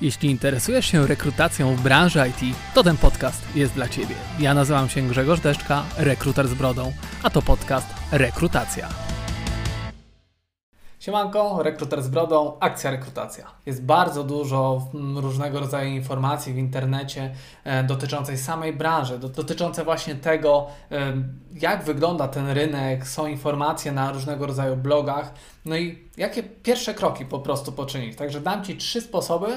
Jeśli interesujesz się rekrutacją w branży IT, to ten podcast jest dla Ciebie. Ja nazywam się Grzegorz Deszczka, rekruter z brodą, a to podcast Rekrutacja. Siemanko, rekruter z brodą, akcja rekrutacja. Jest bardzo dużo mm, różnego rodzaju informacji w internecie e, dotyczącej samej branży, do, dotyczące właśnie tego, e, jak wygląda ten rynek, są informacje na różnego rodzaju blogach, no i jakie pierwsze kroki po prostu poczynić. Także dam Ci trzy sposoby,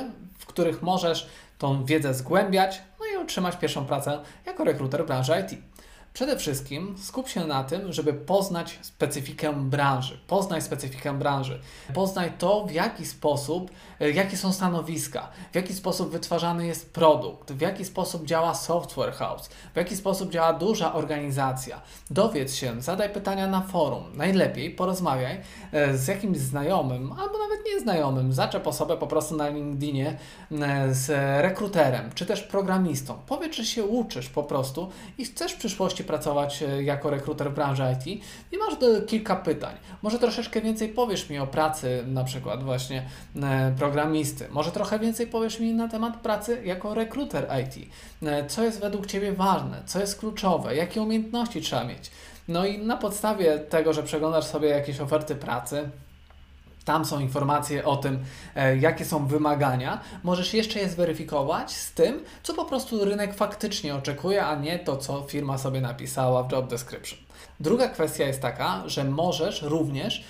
których możesz tą wiedzę zgłębiać, no i otrzymać pierwszą pracę jako rekruter w branży IT. Przede wszystkim skup się na tym, żeby poznać specyfikę branży. Poznaj specyfikę branży. Poznaj to, w jaki sposób, e, jakie są stanowiska, w jaki sposób wytwarzany jest produkt, w jaki sposób działa software house, w jaki sposób działa duża organizacja. Dowiedz się, zadaj pytania na forum. Najlepiej porozmawiaj e, z jakimś znajomym, albo nawet nieznajomym. Zaczep osobę po prostu na LinkedInie e, z rekruterem, czy też programistą. Powiedz, że się uczysz po prostu i chcesz w przyszłości pracować e, jako rekruter w branży IT i masz kilka pytań. Może troszeczkę więcej powiesz mi o pracy na przykład właśnie e, programisty. Może trochę więcej powiesz mi na temat pracy jako rekruter IT. E, co jest według Ciebie ważne? Co jest kluczowe? Jakie umiejętności trzeba mieć? No i na podstawie tego, że przeglądasz sobie jakieś oferty pracy, tam są informacje o tym, e, jakie są wymagania. Możesz jeszcze je zweryfikować z tym, co po prostu rynek faktycznie oczekuje, a nie to, co firma sobie napisała w job description. Druga kwestia jest taka, że możesz również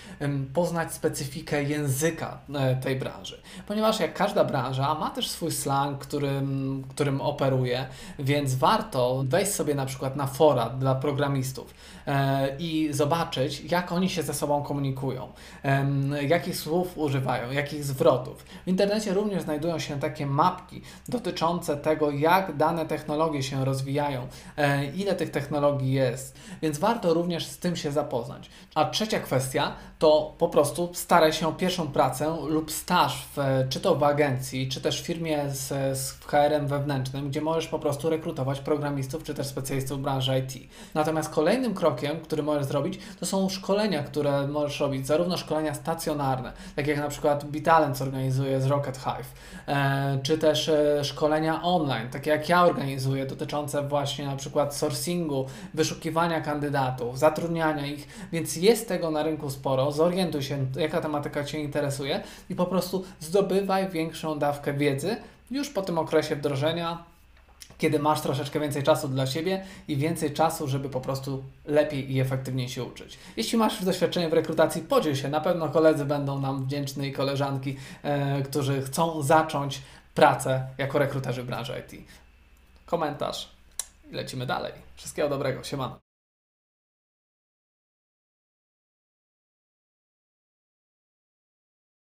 poznać specyfikę języka e, tej branży, ponieważ jak każda branża ma też swój slang, którym, którym operuje, więc warto wejść sobie na przykład na fora dla programistów e, i zobaczyć, jak oni się ze sobą komunikują, jakich słów używają, jakich zwrotów. W internecie również znajdują się takie mapki dotyczące tego, jak dane technologie się rozwijają, e, ile tych technologii jest, więc warto również z tym się zapoznać. A trzecia kwestia to po prostu staraj się o pierwszą pracę lub staż, w, czy to w agencji, czy też w firmie z, z HR-em wewnętrznym, gdzie możesz po prostu rekrutować programistów, czy też specjalistów branży IT. Natomiast kolejnym krokiem, który możesz zrobić, to są szkolenia, które możesz robić, zarówno szkolenia stacjonarne, tak jak na przykład Bitalent organizuje z Rocket Hive, e, czy też e, szkolenia online, takie jak ja organizuję, dotyczące właśnie na przykład sourcingu, wyszukiwania kandydatów, zatrudniania ich, więc jest tego na rynku sporo. Zorientuj się, jaka tematyka Cię interesuje i po prostu zdobywaj większą dawkę wiedzy już po tym okresie wdrożenia, kiedy masz troszeczkę więcej czasu dla siebie i więcej czasu, żeby po prostu lepiej i efektywniej się uczyć. Jeśli masz już doświadczenie w rekrutacji, podziel się. Na pewno koledzy będą nam wdzięczni i koleżanki, e, którzy chcą zacząć pracę jako rekruterzy branży IT. Komentarz i lecimy dalej. Wszystkiego dobrego. Siemano.